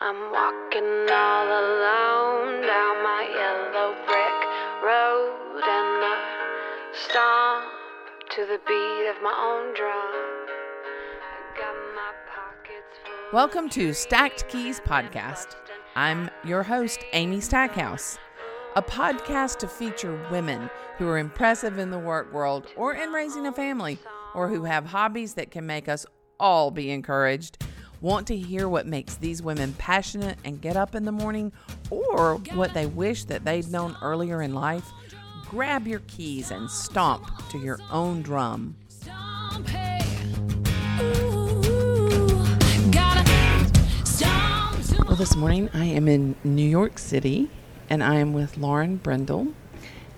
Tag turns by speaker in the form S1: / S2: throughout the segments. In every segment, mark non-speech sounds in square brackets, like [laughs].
S1: I'm walking all alone down my yellow brick road and I stomp to the beat of my own drum. My pockets full of
S2: Welcome to Stacked Keys Podcast. I'm your host, Amy Stackhouse, a podcast to feature women who are impressive in the work world or in raising a family or who have hobbies that can make us all be encouraged. Want to hear what makes these women passionate and get up in the morning or what they wish that they'd known earlier in life? Grab your keys and stomp to your own drum. Well, this morning I am in New York City and I am with Lauren Brendel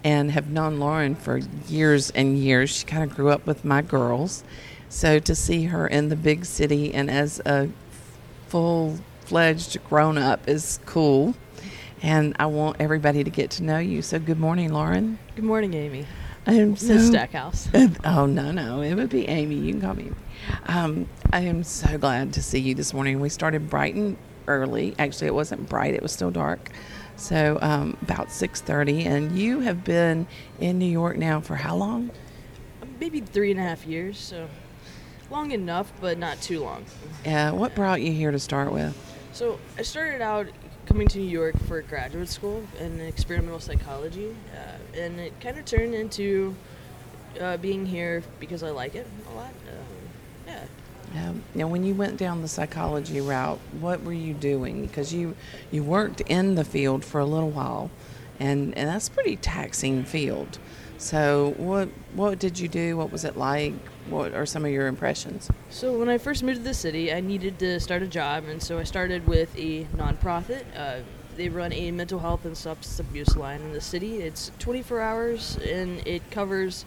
S2: and have known Lauren for years and years. She kind of grew up with my girls. So to see her in the big city and as a full fledged grown up is cool. And I want everybody to get to know you. So good morning, Lauren.
S3: Good morning, Amy.
S2: I am so
S3: Stackhouse. [laughs]
S2: Oh no, no, it would be Amy. You can call me. Um, I am so glad to see you this morning. We started bright and early. Actually, it wasn't bright; it was still dark. So um, about six thirty, and you have been in New York now for how long?
S3: Maybe three and a half years, so long enough, but not too long.
S2: Yeah. what brought you here to start with?
S3: So I started out coming to New York for graduate school in experimental psychology, uh, and it kind of turned into uh, being here because I like it a lot. Um, yeah.
S2: Um, now, when you went down the psychology route, what were you doing? Because you you worked in the field for a little while, and and that's a pretty taxing field. So, what what did you do? What was it like? What are some of your impressions?
S3: So when I first moved to the city, I needed to start a job, and so I started with a nonprofit. Uh, they run a mental health and substance abuse line in the city. It's 24 hours, and it covers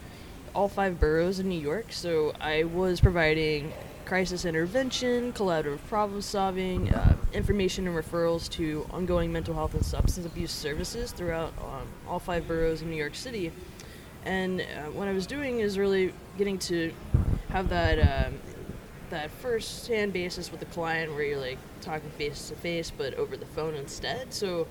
S3: all five boroughs in New York. So I was providing crisis intervention, collaborative problem solving, uh, information and referrals to ongoing mental health and substance abuse services throughout um, all five boroughs in New York City. And uh, what I was doing is really getting to have that um, that first hand basis with the client where you're like talking face to face but over the phone instead. So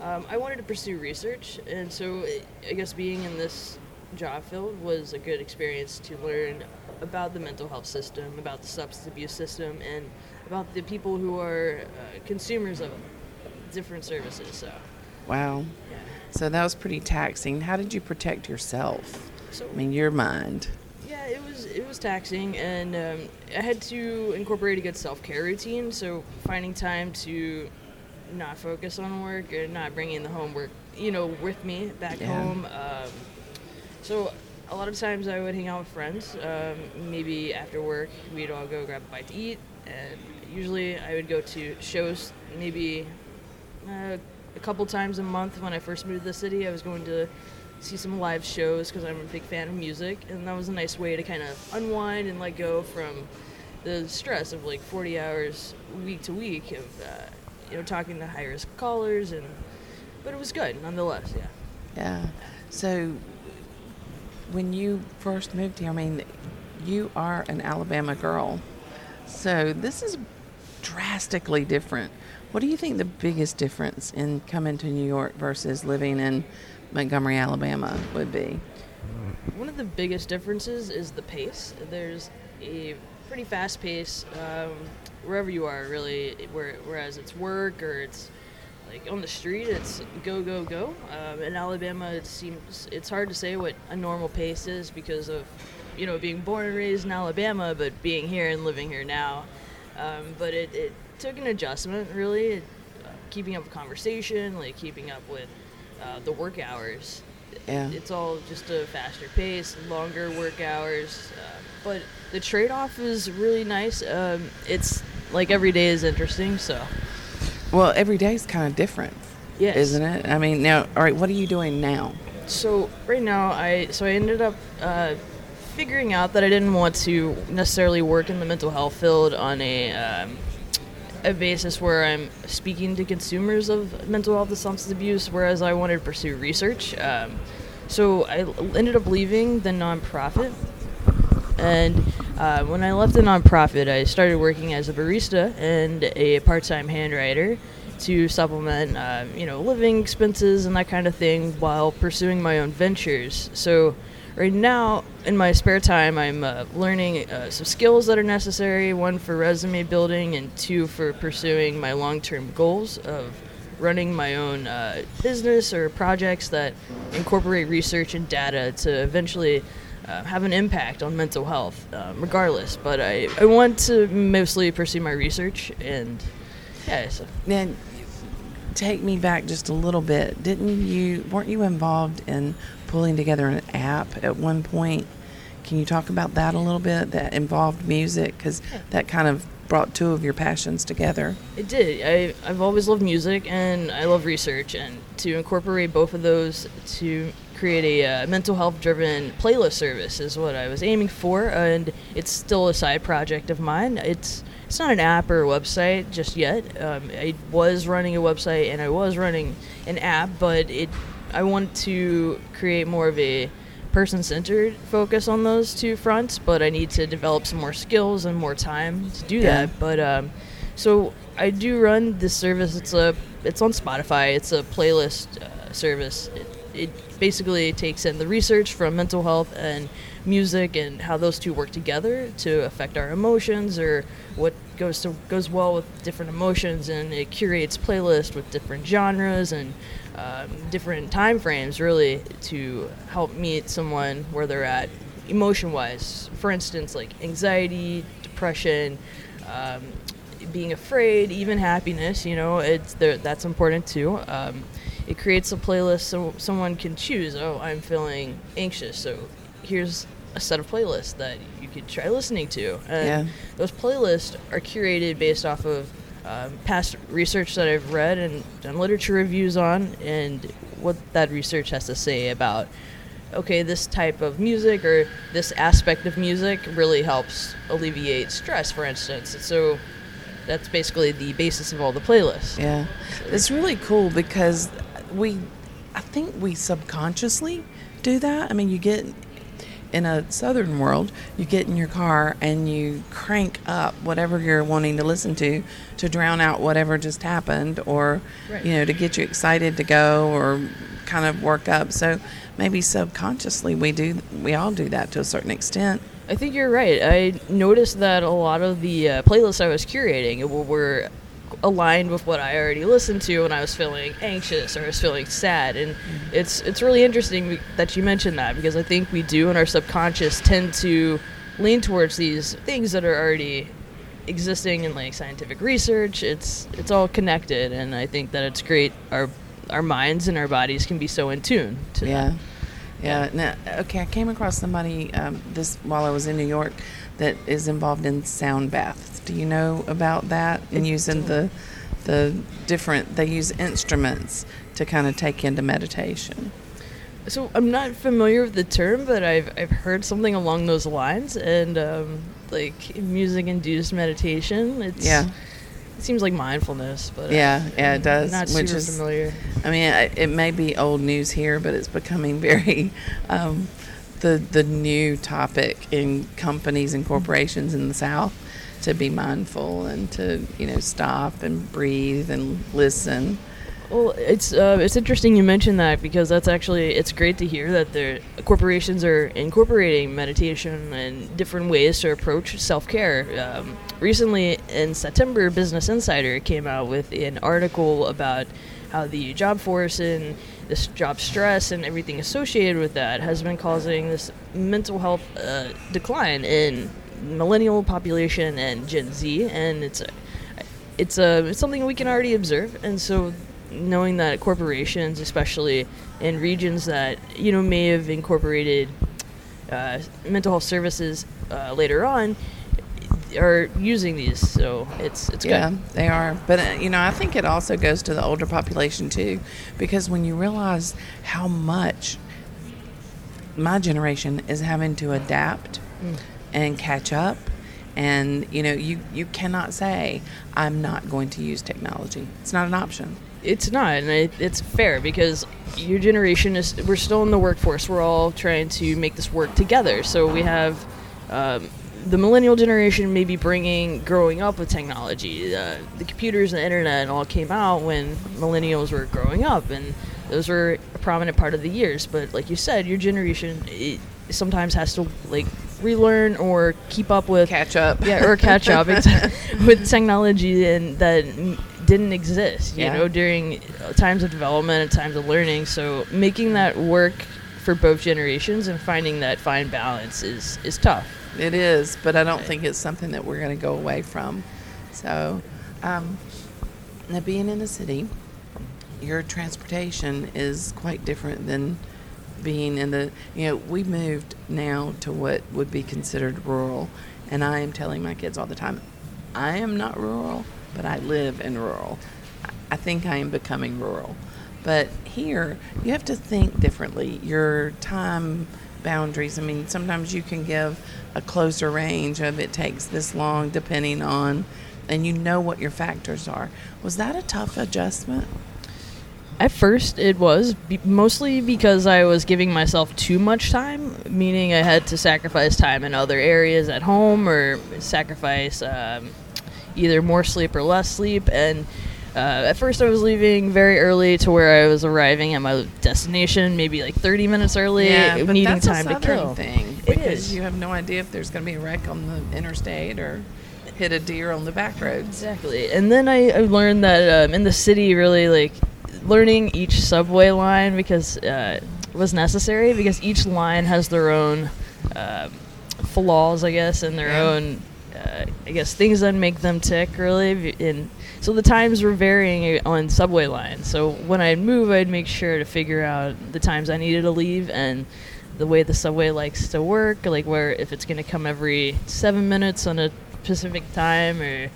S3: um, I wanted to pursue research, and so it, I guess being in this job field was a good experience to learn about the mental health system, about the substance abuse system, and about the people who are uh, consumers of different services. So
S2: Wow.
S3: yeah.
S2: So that was pretty taxing. How did you protect yourself?
S3: So
S2: I mean, your mind.
S3: Yeah, it was it was taxing, and um, I had to incorporate a good self care routine. So finding time to not focus on work and not bringing the homework, you know, with me back
S2: Yeah.
S3: home. Um, so a lot of times I would hang out with friends. Um, maybe after work, we'd all go grab a bite to eat, and usually I would go to shows. Maybe uh, a couple times a month when I first moved to the city, I was going to see some live shows because I'm a big fan of music, and that was a nice way to kind of unwind and let go from the stress of like 40 hours week to week of uh, you know talking to high risk callers, and but it was good nonetheless. Yeah.
S2: Yeah. So when you first moved here, I mean, you are an Alabama girl. So this is drastically different. What do you think the biggest difference in coming to New York versus living in Montgomery, Alabama would be?
S3: One of the biggest differences is the pace. There's a pretty fast pace um, wherever you are, really. Where, whereas it's work or it's like on the street, it's go go go. Um, in Alabama, it seems it's hard to say what a normal pace is because of you know being born and raised in Alabama, but being here and living here now. Um, but it, it took an adjustment, really, it, uh, keeping up with conversation, like keeping up with uh, the work hours
S2: Yeah.
S3: it's all just a faster pace, longer work hours. Uh, but the trade off is really nice. Um, it's like every day is interesting, so.
S2: Well, every day is kind of different,
S3: Yes.
S2: isn't it? I mean, now, all right, what are you doing now?
S3: So right now, I so I ended up uh, figuring out that I didn't want to necessarily work in the mental health field on a um, a basis where I'm speaking to consumers of mental health and substance abuse, whereas I wanted to pursue research. Um, so I ended up leaving the nonprofit, and Uh, when I left the nonprofit, I started working as a barista and a part-time handwriter to supplement, uh, you know, living expenses and that kind of thing while pursuing my own ventures. So right now, in my spare time, I'm uh, learning uh, some skills that are necessary. One for resume building, and two for pursuing my long-term goals of running my own uh, business or projects that incorporate research and data to eventually uh, have an impact on mental health, um, regardless. But I, I want to mostly pursue my research and yeah. So.
S2: Then take me back just a little bit. Didn't you? Weren't you involved in pulling together an app at one point? Can you talk about that a little bit? That involved music because that kind of brought two of your passions together.
S3: It did. I, I've always loved music and I love research, and to incorporate both of those to create a uh, mental health driven playlist service is what I was aiming for, and it's still a side project of mine. It's it's not an app or a website just yet. Um, I was running a website and I was running an app, but it I want to create more of a person centered focus on those two fronts, but I need to develop some more skills and more time to do
S2: Yeah.
S3: that. But um, so I do run this service. It's a it's on Spotify. It's a playlist uh, service. It, it basically takes in the research from mental health and music and how those two work together to affect our emotions or what goes to goes well with different emotions and it curates playlists with different genres and um, different time frames really to help meet someone where they're at emotion wise for instance like anxiety depression um, being afraid even happiness you know it's that's important too. Um, it creates a playlist so someone can choose oh i'm feeling anxious so here's a set of playlists that you could try listening to and
S2: Yeah.
S3: those playlists are curated based off of um, past research that I've read and done literature reviews on, and what that research has to say about okay, this type of music or this aspect of music really helps alleviate stress, for instance. So that's basically the basis of all the playlists.
S2: Yeah, it's really cool because we, I think we subconsciously do that. I mean, you get in a southern world, you get in your car and you crank up whatever you're wanting to listen to to drown out whatever just happened, or
S3: Right.
S2: you know, to get you excited to go or kind of work up. So maybe subconsciously we do, we all do that to a certain extent.
S3: I think you're right. I noticed that a lot of the uh, playlists I was curating were aligned with what I already listened to when I was feeling anxious or I was feeling sad, and it's it's really interesting that you mentioned that because I think we do in our subconscious tend to lean towards these things that are already existing in like scientific research. It's it's all connected, and I think that it's great. Our our minds and our bodies can be so in tune to
S2: Yeah.
S3: that.
S2: Yeah. Now, okay, I came across somebody um, this while I was in New York that is involved in sound baths. Do you know about that? And using the the different they use instruments to kind of take into meditation.
S3: So I'm not familiar with the term, but I've I've heard something along those lines, and um, like music induced meditation. It's
S2: Yeah.
S3: It seems like mindfulness, but uh,
S2: Yeah, yeah, it does,
S3: Not
S2: which
S3: super
S2: is-
S3: familiar.
S2: I mean, it may be old news here, but it's becoming [laughs] very um, the the new topic in companies and corporations in the South to be mindful and to you know stop and breathe and listen.
S3: Well, it's uh, it's interesting you mentioned that because that's actually it's great to hear that the corporations are incorporating meditation and different ways to approach self care. Um, recently, in September, Business Insider came out with an article about how the job force and this job stress and everything associated with that has been causing this mental health uh, decline in millennial population and Gen Z, and it's it's a it's something we can already observe, and so knowing that corporations, especially in regions that you know may have incorporated uh, mental health services uh, later on, are using these. So it's it's
S2: Yeah,
S3: good.
S2: they are. But, uh, you know, I think it also goes to the older population too, because when you realize how much my generation is having to adapt and catch up, and, you know, you, you cannot say, I'm not going to use technology. It's not an option.
S3: It's not, and it, it's fair because your generation is. We're still in the workforce. We're all trying to make this work together. So we have um, the millennial generation may be bringing growing up with technology. Uh, the computers and the internet all came out when millennials were growing up, and those were a prominent part of the years. But like you said, your generation sometimes has to like relearn or keep up with
S2: Catch up.
S3: yeah, or catch up [laughs] with technology and that didn't exist, you
S2: Yeah.
S3: know, during uh, times of development and times of learning. So making that work for both generations and finding that fine balance is is tough.
S2: It is, but I don't think it's something that we're going to go away from. So, um, now being in the city, your transportation is quite different than being in the. You know, we moved now to what would be considered rural, and I am telling my kids all the time, I am not rural, but I live in rural. I- think I am becoming rural. But here, you have to think differently. Your time boundaries. I mean, sometimes you can give a closer range of it takes this long, depending on, and you know what your factors are. Was that a tough adjustment?
S3: At first, it was be- mostly because I was giving myself too much time, meaning I had to sacrifice time in other areas at home or sacrifice um, either more sleep or less sleep. And uh, at first, I was leaving very early to where I was arriving at my destination, maybe like 30 minutes early,
S2: but
S3: needing
S2: that's
S3: time
S2: a
S3: to kill.
S2: thing
S3: It
S2: because
S3: is.
S2: you have no idea if there's going to be a wreck on the interstate or hit a deer on the back road.
S3: Exactly. And then I, I learned that um, in the city, really like learning each subway line because uh, was necessary because each line has their own um flaws, I guess, and their
S2: Yeah.
S3: own, uh, I guess, things that make them tick. Really, and so the times were varying on subway lines. So when I'd move, I'd make sure to figure out the times I needed to leave and the way the subway likes to work, like where if it's going to come every seven minutes on a specific time or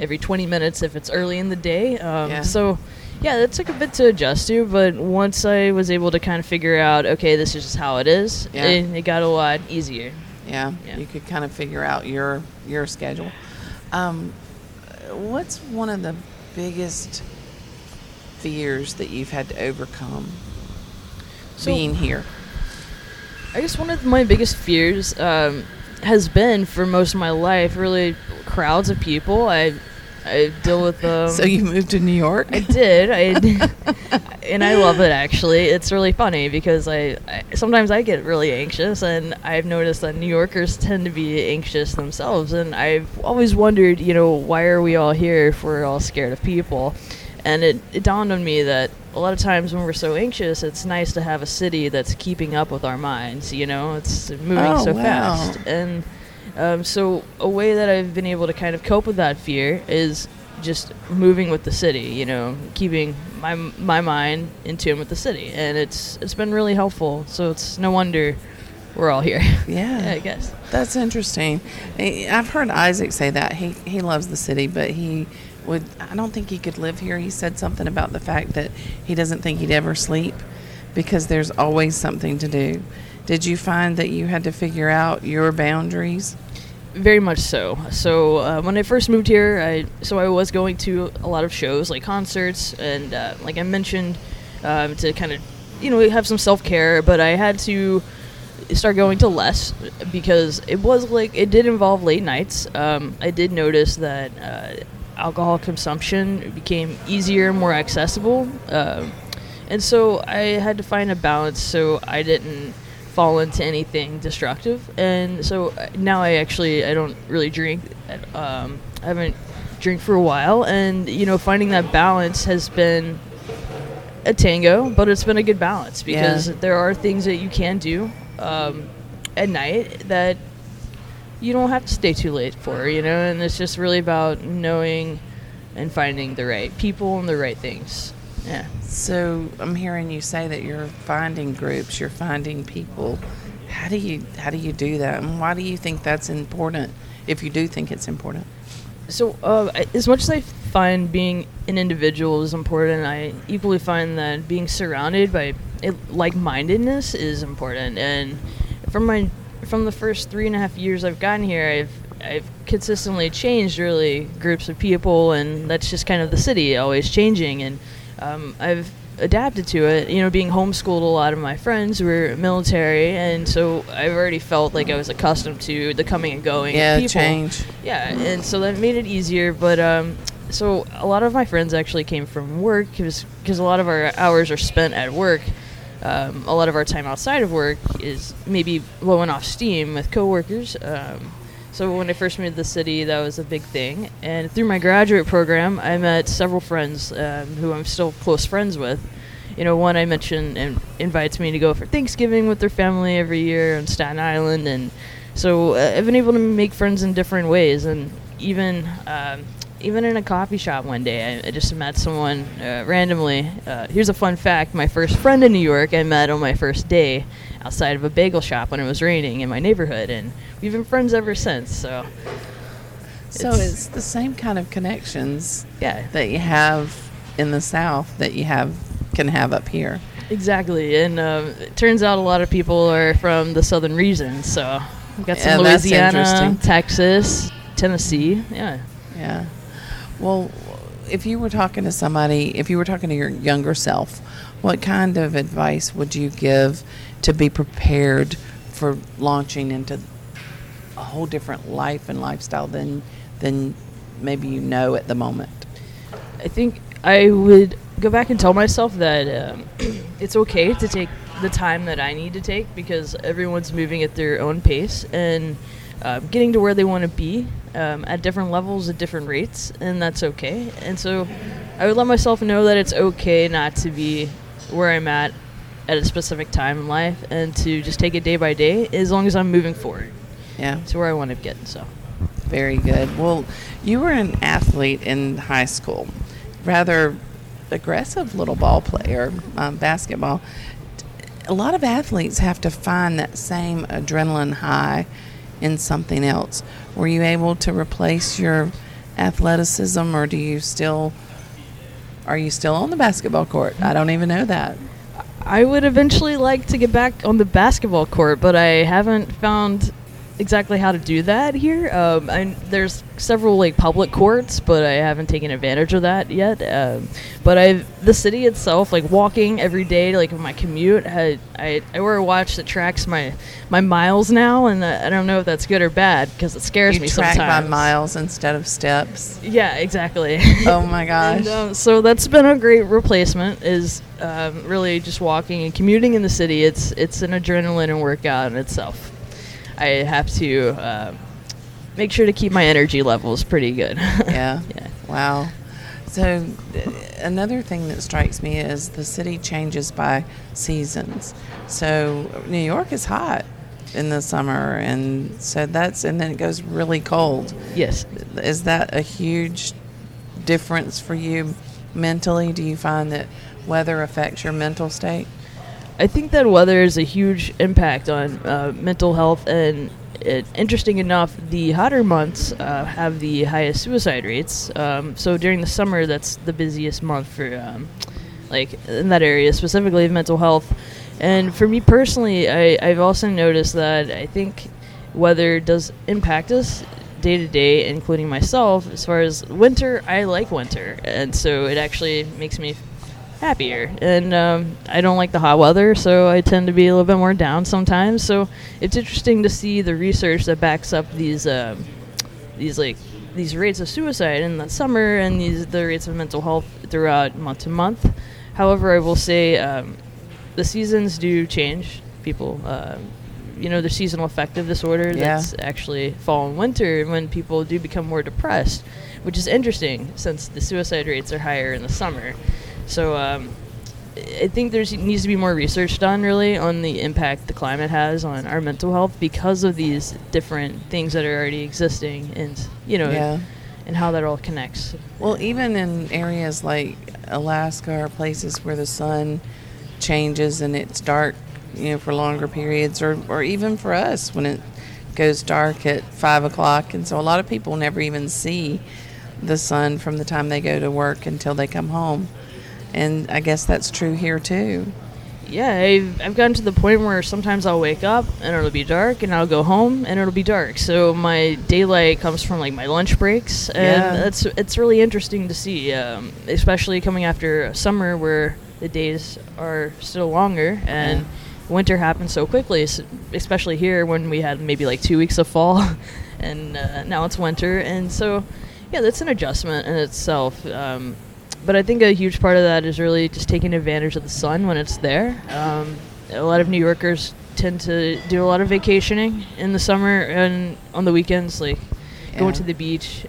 S3: every 20 minutes if it's early in the day. Um,
S2: Yeah.
S3: So, yeah, that took a bit to adjust to, but once I was able to kind of figure out, okay, this is just how it is,
S2: Yeah.
S3: it, it got a lot easier.
S2: Yeah,
S3: Yeah.
S2: you could kind of figure out your your schedule. Um, what's one of the biggest fears that you've had to overcome
S3: So-
S2: being here?
S3: I guess one of my biggest fears um, has been for most of my life really crowds of people. I I deal with them.
S2: so you moved to New York?
S3: I did. I [laughs] [laughs] and I love it actually. It's really funny because I, I sometimes I get really anxious, and I've noticed that New Yorkers tend to be anxious themselves. And I've always wondered, you know, why are we all here if we're all scared of people? And it, it dawned on me that a lot of times when we're so anxious, it's nice to have a city that's keeping up with our minds. You know, it's moving
S2: Oh,
S3: so
S2: wow.
S3: fast, and um, so a way that I've been able to kind of cope with that fear is just moving with the city. You know, keeping my my mind in tune with the city, and it's it's been really helpful. So it's no wonder we're all here.
S2: Yeah. [laughs]
S3: yeah I guess.
S2: That's interesting. I've heard Isaac say that he he loves the city, but he would. I don't think he could live here. He said something about the fact that he doesn't think he'd ever sleep because there's always something to do. Did you find that you had to figure out your boundaries?
S3: Very much so. So uh, when I first moved here, I so I was going to a lot of shows like concerts, and uh, like I mentioned, um, to kind of you know have some self care. But I had to start going to less because it was like it did involve late nights. Um, I did notice that uh, alcohol consumption became easier, more accessible, um, and so I had to find a balance so I didn't fall into anything destructive. And so uh, now I actually I don't really drink. Um, I haven't drink for a while, and you know finding that balance has been a tango, but it's been a good balance because
S2: Yeah.
S3: there are things that you can do um, at night that you don't have to stay too late for, you know, and it's just really about knowing and finding the right people and the right things. Yeah.
S2: So I'm hearing you say that you're finding groups, you're finding people. How do you how do you do that, and why do you think that's important? If you do think it's important,
S3: So, uh, as much as I find being an individual is important, I equally find that being surrounded by like-mindedness is important. And from my from the first three and a half years I've gotten here, I've I've consistently changed really groups of people, and that's just kind of the city always changing. And um, I've adapted to it. You know, being homeschooled, a lot of my friends were military, and so I've already felt like I was accustomed to the coming and going.
S2: Yeah,
S3: of people.
S2: change.
S3: Yeah, and so that made it easier. But um, so a lot of my friends actually came from work because a lot of our hours are spent at work. Um, a lot of our time outside of work is maybe blowing off steam with coworkers. Um, so when I first moved to the city, that was a big thing. And through my graduate program, I met several friends um, who I'm still close friends with. You know, one I mentioned and invites me to go for Thanksgiving with their family every year on Staten Island, and so uh, I've been able to make friends in different ways. And even um, even in a coffee shop one day, I, I just met someone uh, randomly. Uh, here's a fun fact: my first friend in New York, I met on my first day outside of a bagel shop when it was raining in my neighborhood, and we've been friends ever since. So,
S2: So
S3: It's-
S2: it's the same kind of connections
S3: yeah,
S2: that you have in the South that you have can have up here.
S3: exactly. And um, it turns out a lot of people are from the southern region. So we've got some
S2: Yeah,
S3: Louisiana. Texas, Tennessee. Yeah.
S2: Yeah. Well, if you were talking to somebody, if you were talking to your younger self, what kind of advice would you give to be prepared for launching into a whole different life and lifestyle than than maybe you know at the moment?
S3: I think I would go back and tell myself that um, [clears throat] it's okay to take the time that I need to take because everyone's moving at their own pace and uh, getting to where they want to be um, at different levels at different rates, and that's okay. And so I would let myself know that it's okay not to be where I'm at at a specific time in life and to just take it day by day as long as I'm moving forward
S2: Yeah.
S3: to where I want to get. So.
S2: Very good. Well, you were an athlete in high school, rather aggressive little ball player, um, basketball. A lot of athletes have to find that same adrenaline high in something else. Were you able to replace your athleticism, or do you still? Are you still on the basketball court? I don't even know that.
S3: I would eventually like to get back on the basketball court, but I haven't found exactly how to do that here. Um, I, there's several like public courts, but I haven't taken advantage of that yet. Um, but I've the city itself, like walking every day, like my commute, had, I I wear a watch that tracks my my miles now, and uh, I don't know if that's good or bad because it scares
S2: You
S3: me
S2: track
S3: sometimes.
S2: by miles instead of steps.
S3: Yeah, exactly.
S2: Oh [laughs] my gosh!
S3: And, um, so that's been a great replacement. Is um, really just walking and commuting in the city. It's it's an adrenaline and workout in itself. I have to uh, make sure to keep my energy levels pretty good. [laughs]
S2: Yeah.
S3: yeah.
S2: Wow. So, uh, another thing that strikes me is the city changes by seasons. So, New York is hot in the summer, and so that's, and then it goes really cold.
S3: Yes.
S2: Is that a huge difference for you mentally? Do you find that weather affects your mental state?
S3: I think that weather is a huge impact on uh, mental health, and it, interesting enough, the hotter months uh, have the highest suicide rates. Um, so during the summer, that's the busiest month for, um, like in that area specifically of mental health. And for me personally, I, I've also noticed that I think weather does impact us day to day, including myself. As far as winter, I like winter, and so it actually makes me happier. And um, I don't like the hot weather, so I tend to be a little bit more down sometimes. So it's interesting to see the research that backs up these um, these like these rates of suicide in the summer and these the rates of mental health throughout month to month. However, I will say um, the seasons do change. People, uh, you know, the seasonal affective disorder
S2: Yeah.
S3: that's actually fall and winter when people do become more depressed, which is interesting since the suicide rates are higher in the summer. So um, I think there needs to be more research done really on the impact the climate has on our mental health because of these different things that are already existing and you know
S2: Yeah.
S3: and how that all connects.
S2: Well, even in areas like Alaska or places where the sun changes and it's dark, you know, for longer periods, or, or even for us when it goes dark at five o'clock. And so a lot of people never even see the sun from the time they go to work until they come home. And I guess that's true here too.
S3: Yeah, I've, I've gotten to the point where sometimes I'll wake up and it'll be dark, and I'll go home and it'll be dark. So my daylight comes from like my lunch breaks, and
S2: Yeah.
S3: that's it's really interesting to see, um, especially coming after summer where the days are still longer and winter happens so quickly, especially here when we had maybe like two weeks of fall, [laughs] and uh, now it's winter, and so yeah, that's an adjustment in itself. Um, but I think a huge part of that is really just taking advantage of the sun when it's there. Um, a lot of New Yorkers tend to do a lot of vacationing in the summer and on the weekends, like
S2: Yeah.
S3: going to the beach.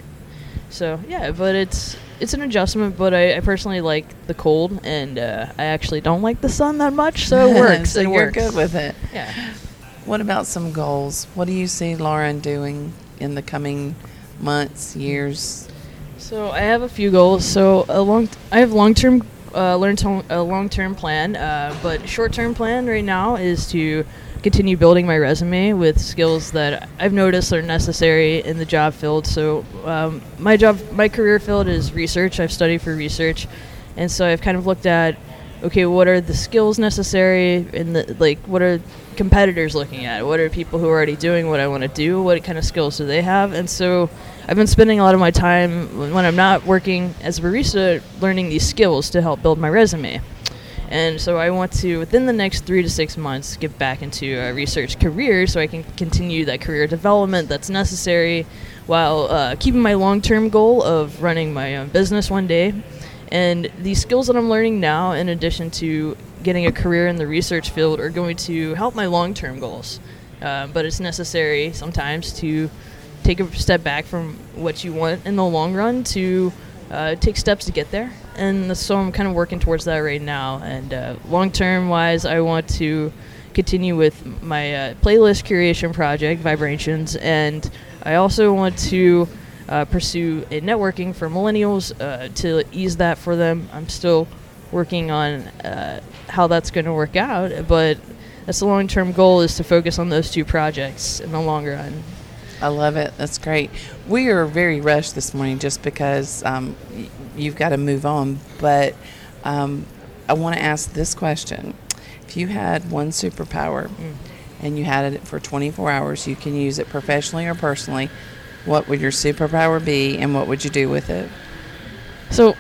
S3: So yeah, but it's it's an adjustment. But I, I personally like the cold, and uh, I actually don't like the sun that much, so it [laughs] works.
S2: so
S3: it
S2: you're
S3: works.
S2: good with it.
S3: Yeah.
S2: What about some goals? What do you see Lauren doing in the coming months, years?
S3: So I have a few goals. So a long, I have long term, uh, learn to, a long term plan. Uh, but short term plan right now is to continue building my resume with skills that I've noticed are necessary in the job field. So um, my job, my career field is research. I've studied for research, and so I've kind of looked at, okay, what are the skills necessary, and the like, what are competitors looking at? What are people who are already doing what I want to do? What kind of skills do they have? And so I've been spending a lot of my time when I'm not working as a barista learning these skills to help build my resume. And so I want to, within the next three to six months, get back into a research career so I can continue that career development that's necessary while uh, keeping my long term goal of running my own business one day. And these skills that I'm learning now, in addition to getting a career in the research field, are going to help my long term goals. Uh, but it's necessary sometimes to take a step back from what you want in the long run to uh, take steps to get there. And so I'm kind of working towards that right now. And uh, long term wise, I want to continue with my uh, playlist curation project, Vibrations, and I also want to uh, pursue a networking for millennials uh, to ease that for them. I'm still working on uh, how that's going to work out, but that's the long term goal is to focus on those two projects in the long run.
S2: I love it. That's great. We are very rushed this morning just because um, y- you've got to move on. But um, I want to ask this question: If you had one superpower and you had it for 24 hours, you can use it professionally or personally. What would your superpower be, and what would you do with it?
S3: So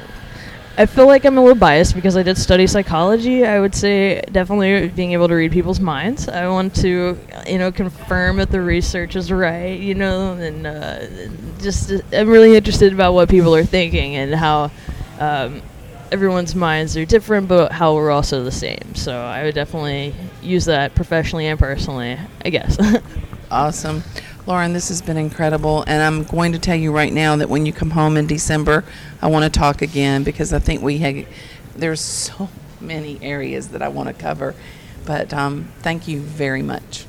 S3: I feel like I'm a little biased because I did study psychology. I would say definitely being able to read people's minds. I want to, you know, confirm that the research is right, you know, and uh, just uh, I'm really interested about what people are thinking and how um, everyone's minds are different, but how we're also the same. So I would definitely use that professionally and personally, I guess. [laughs]
S2: Awesome. Lauren, this has been incredible. And I'm going to tell you right now that when you come home in December, I want to talk again because I think we have, there's so many areas that I want to cover. But um, thank you very much.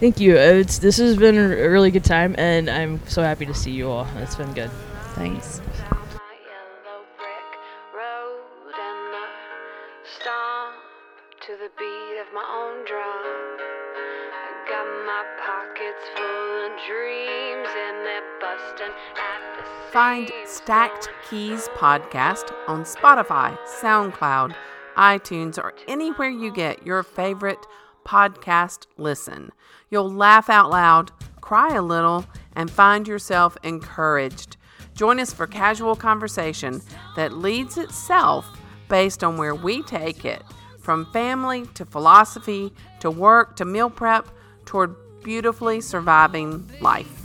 S3: Thank you. Uh, It's, this has been a really good time, and I'm so happy to see you all. It's been good.
S2: Thanks. Find. Stacked Keys Podcast on Spotify, SoundCloud, iTunes, or anywhere you get your favorite podcast listen. You'll laugh out loud, cry a little, and find yourself encouraged. Join us for casual conversation that leads itself based on where we take it from family to philosophy to work to meal prep toward beautifully surviving life.